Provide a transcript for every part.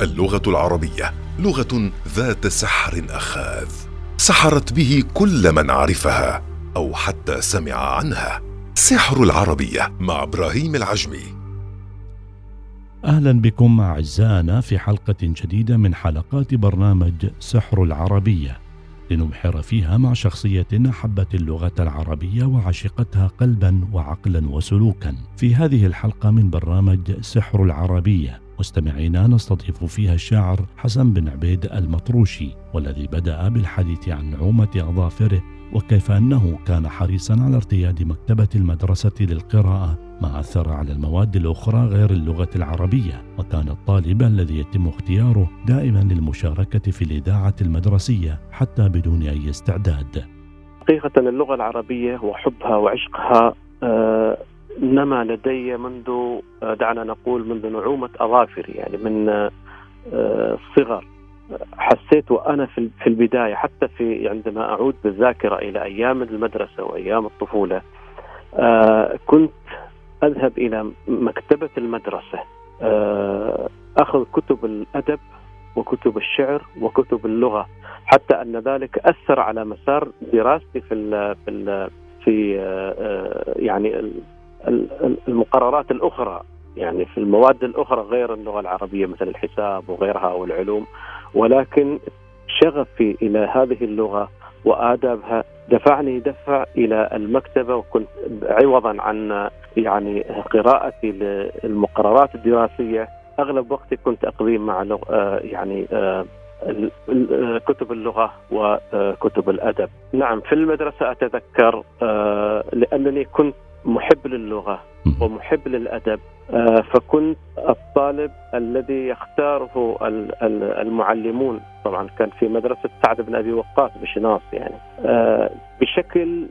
اللغة العربية لغة ذات سحر أخاذ سحرت به كل من عرفها أو حتى سمع عنها. سحر العربية مع إبراهيم العجمي. أهلا بكم أعزائنا في حلقة جديدة من حلقات برنامج سحر العربية. لنبحر فيها مع شخصية أحبت اللغة العربية وعشقتها قلبا وعقلا وسلوكا. في هذه الحلقة من برنامج سحر العربية. مستمعينا نستضيف فيها الشاعر حسن بن عبيد المطروشي والذي بدأ بالحديث عن نعومة أظافره وكيف أنه كان حريصا على ارتياد مكتبة المدرسة للقراءة ما أثر على المواد الأخرى غير اللغة العربية وكان الطالب الذي يتم اختياره دائما للمشاركة في الإذاعة المدرسية حتى بدون أي استعداد. حقيقة اللغة العربية وحبها وعشقها آه نما لدي منذ آه، دعنا نقول منذ نعومة أظافري يعني من الصغر آه، حسيت وأنا في البداية حتى في عندما أعود بالذاكرة إلى أيام المدرسة وأيام الطفولة آه، كنت أذهب إلى مكتبة المدرسة أخذ كتب الأدب وكتب الشعر وكتب اللغة حتى أن ذلك أثر على مسار دراستي في في في يعني المقررات الأخرى يعني في المواد الأخرى غير اللغة العربية مثل الحساب وغيرها والعلوم ولكن شغفي إلى هذه اللغة وآدابها دفعني دفع إلى المكتبة وكنت عوضا عن يعني قراءتي للمقررات الدراسية أغلب وقتي كنت أقضيه مع لغ... آه، يعني آه، كتب اللغة وكتب الأدب. نعم في المدرسة أتذكر آه، لأنني كنت محب للغة ومحب للأدب. آه، فكنت الطالب الذي يختاره المعلمون. طبعا كان في مدرسة سعد بن أبي وقاص بشناص يعني. آه، بشكل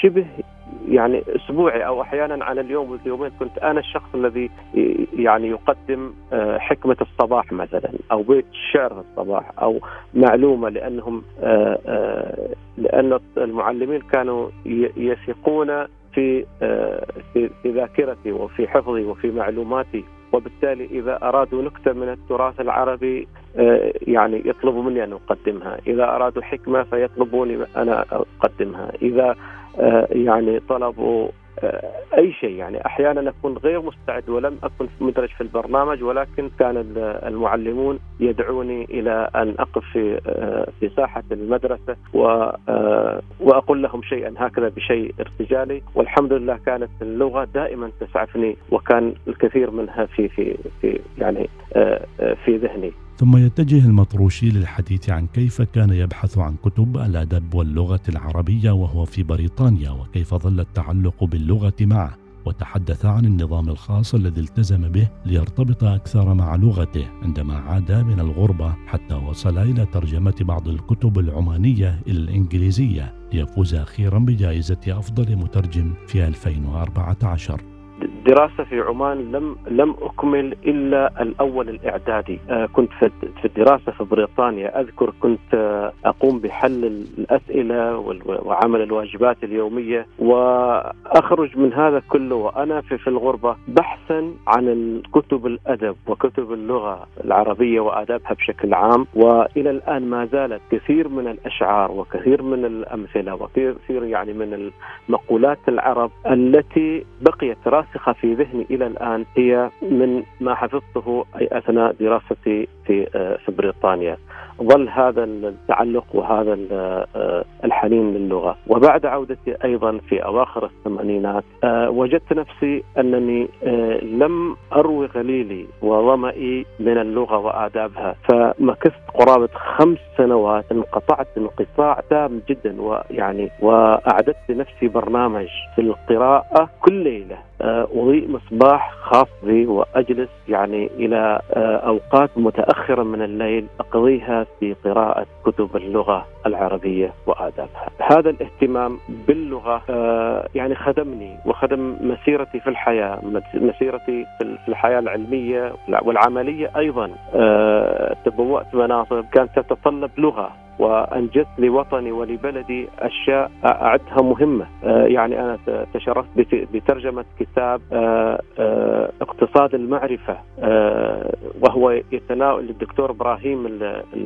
شبه يعني أسبوعي أو أحيانا على اليوم واليومين كنت أنا الشخص الذي يعني يقدم آه، حكمة الصباح مثلا أو بيت شعر الصباح أو معلومة لأنهم لأن المعلمين كانوا يثقون في آه، في في ذاكرتي وفي حفظي وفي معلوماتي. وبالتالي إذا أرادوا نكتة من التراث العربي آه، يعني يطلبوا مني أن أقدمها، إذا أرادوا حكمة فيطلبوني أنا أقدمها، إذا آه، يعني طلبوا أي شيء. يعني أحيانا أكون غير مستعد ولم أكن مدرج في البرنامج ولكن كان المعلمون يدعوني إلى أن أقف في في ساحة المدرسة وأقول لهم شيئا. هكذا بشيء ارتجالي. والحمد لله كانت اللغة دائما تسعفني وكان الكثير منها في في في يعني في ذهني. ثم يتجه المطروشي للحديث عن كيف كان يبحث عن كتب الأدب واللغة العربية وهو في بريطانيا وكيف ظل التعلق باللغة معه وتحدث عن النظام الخاص الذي التزم به ليرتبط أكثر مع لغته عندما عاد من الغربة حتى وصل إلى ترجمة بعض الكتب العمانية إلى الإنجليزية ليفوز أخيرا بجائزة أفضل مترجم في 2014 دراسة في عمان لم لم أكمل إلا الأول الإعدادي. آه كنت في الدراسة في بريطانيا. أذكر كنت آه أقوم بحل الأسئلة وعمل الواجبات اليومية وأخرج من هذا كله وأنا في, الغربة بحثا عن كتب الأدب وكتب اللغة العربية وآدابها بشكل عام. وإلى الآن ما زالت كثير من الأشعار وكثير من الأمثلة وكثير يعني من المقولات العرب التي بقيت راسخة في ذهني إلى الآن هي من ما حفظته اثناء دراستي في آه، في بريطانيا. ظل هذا التعلق وهذا آه، الحنين للغة، وبعد عودتي أيضا في أواخر الثمانينات آه، وجدت نفسي أنني لم أروي غليلي وظمئي من اللغة وآدابها، فمكثت قرابة خمس سنوات انقطعت انقطاع تام جدا ويعني وأعددت لنفسي برنامج في القراءة كل ليلة. أضيء مصباح خاص بي وأجلس يعني إلى آه، أوقات متأخرة من الليل أقضيها في قراءة كتب اللغة العربية وآدابها. هذا الاهتمام باللغة آه، يعني خدمني وخدم مسيرتي في الحياة، مسيرتي في الحياة العلمية والعملية أيضا. آه، تبوأت مناصب كانت تتطلب لغة وانجزت لوطني ولبلدي أشياء أعدها مهمة. آه، يعني أنا تشرفت بترجمة كتاب آه، آه، اقتصاد المعرفة وهو يتناول للدكتور إبراهيم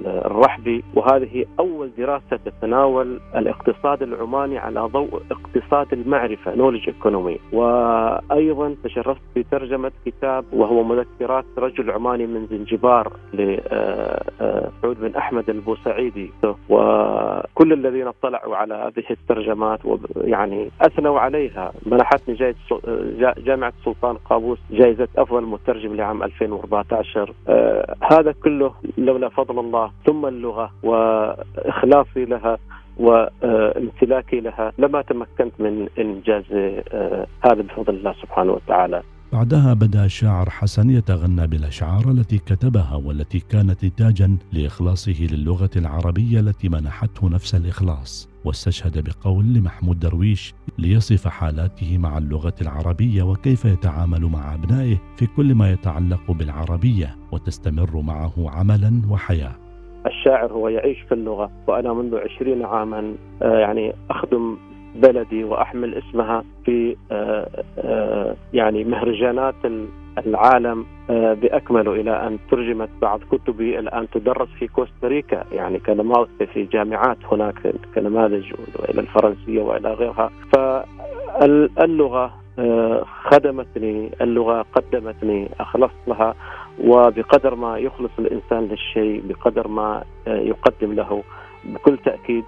الرحبي. وهذه أول دراسة تتناول الاقتصاد العماني على ضوء اقتصاد المعرفة نولج ايكونومي وأيضا تشرفت بترجمة كتاب وهو مذكرات رجل عماني من زنجبار لسعود بن أحمد البوسعيدي. وكل الذين اطلعوا على هذه الترجمات يعني أثنوا عليها. منحتني جائزه جامعة سلطان قابوس جائزة أفضل مترجم لعام 2014 آه هذا كله لولا فضل الله ثم اللغة وإخلاصي لها وامتلاكي لها لما تمكنت من إنجاز آه هذا بفضل الله سبحانه وتعالى. بعدها بدا الشاعر حسن يتغنى بالأشعار التي كتبها والتي كانت نتاجا لإخلاصه للغة العربية التي منحته نفس الإخلاص واستشهد بقول لمحمود درويش ليصف حالاته مع اللغة العربية وكيف يتعامل مع أبنائه في كل ما يتعلق بالعربية وتستمر معه عملا وحياة. الشاعر هو يعيش في اللغة وأنا منذ عشرين عاما آه، يعني أخدم بلدي وأحمل اسمها في آه، آه، يعني مهرجانات العالم آه، باكمله إلى أن ترجمت بعض كتبي الآن تدرس في كوستاريكا. يعني كنماذج في جامعات هناك كنماذج إلى الفرنسية وإلى غيرها. فاللغة خدمتني اللغة قدمتني اخلصت لها وبقدر ما يخلص الإنسان للشيء بقدر ما يقدم له. بكل تأكيد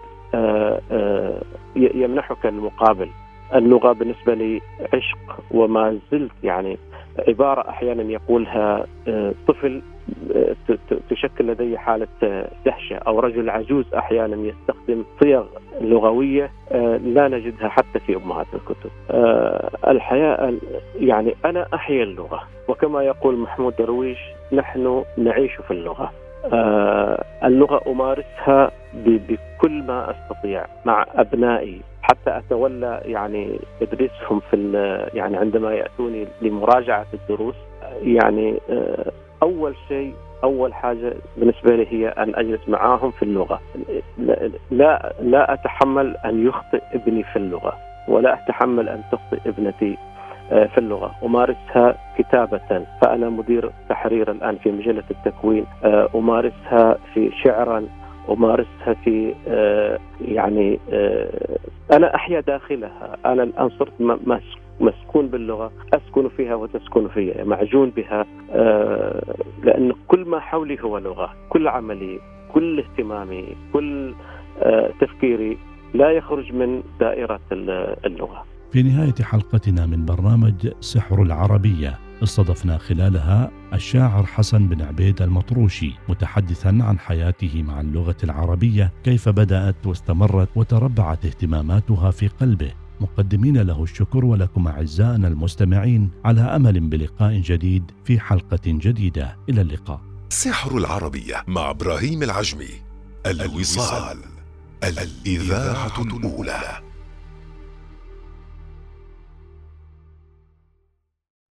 يمنحك المقابل اللغة بالنسبة لي عشق وما زلت يعني عبارة أحيانا يقولها آه، طفل تشكل لدي حالة دهشة أو رجل عجوز أحيانا يستخدم صيغ لغوية لا نجدها حتى في أمهات الكتب. الحياة يعني أنا احيا اللغة وكما يقول محمود درويش نحن نعيش في اللغة. آه، اللغة أمارسها بكل ما أستطيع مع أبنائي. حتى أتولى يعني تدريسهم في يعني عندما يأتوني لمراجعة الدروس. يعني آه، أول شيء أول حاجة بالنسبة لي هي أن أجلس معاهم في اللغة. لا لا أتحمل أن يخطئ ابني في اللغة ولا أتحمل أن تخطئ ابنتي في اللغة. أمارسها كتابة فأنا مدير تحرير الآن في مجلة التكوين. آه، أمارسها في شعرا أمارسها في آه، يعني أنا أحيا داخلها. أنا الآن صرت مسكون باللغة. أسكن فيها وتسكن فيها معجون بها. لأن كل ما حولي هو لغة. كل عملي كل اهتمامي كل تفكيري لا يخرج من دائرة اللغة. في نهاية حلقتنا من برنامج سحر العربية استضفنا خلالها الشاعر حسن بن عبيد المطروشي متحدثا عن حياته مع اللغة العربية كيف بدأت واستمرت وتربعت اهتماماتها في قلبه. مقدمين له الشكر ولكم أعزائنا المستمعين على أمل بلقاء جديد في حلقة جديدة. إلى اللقاء. سحر العربية مع إبراهيم العجمي. الوصال. الإذاعة الأولى.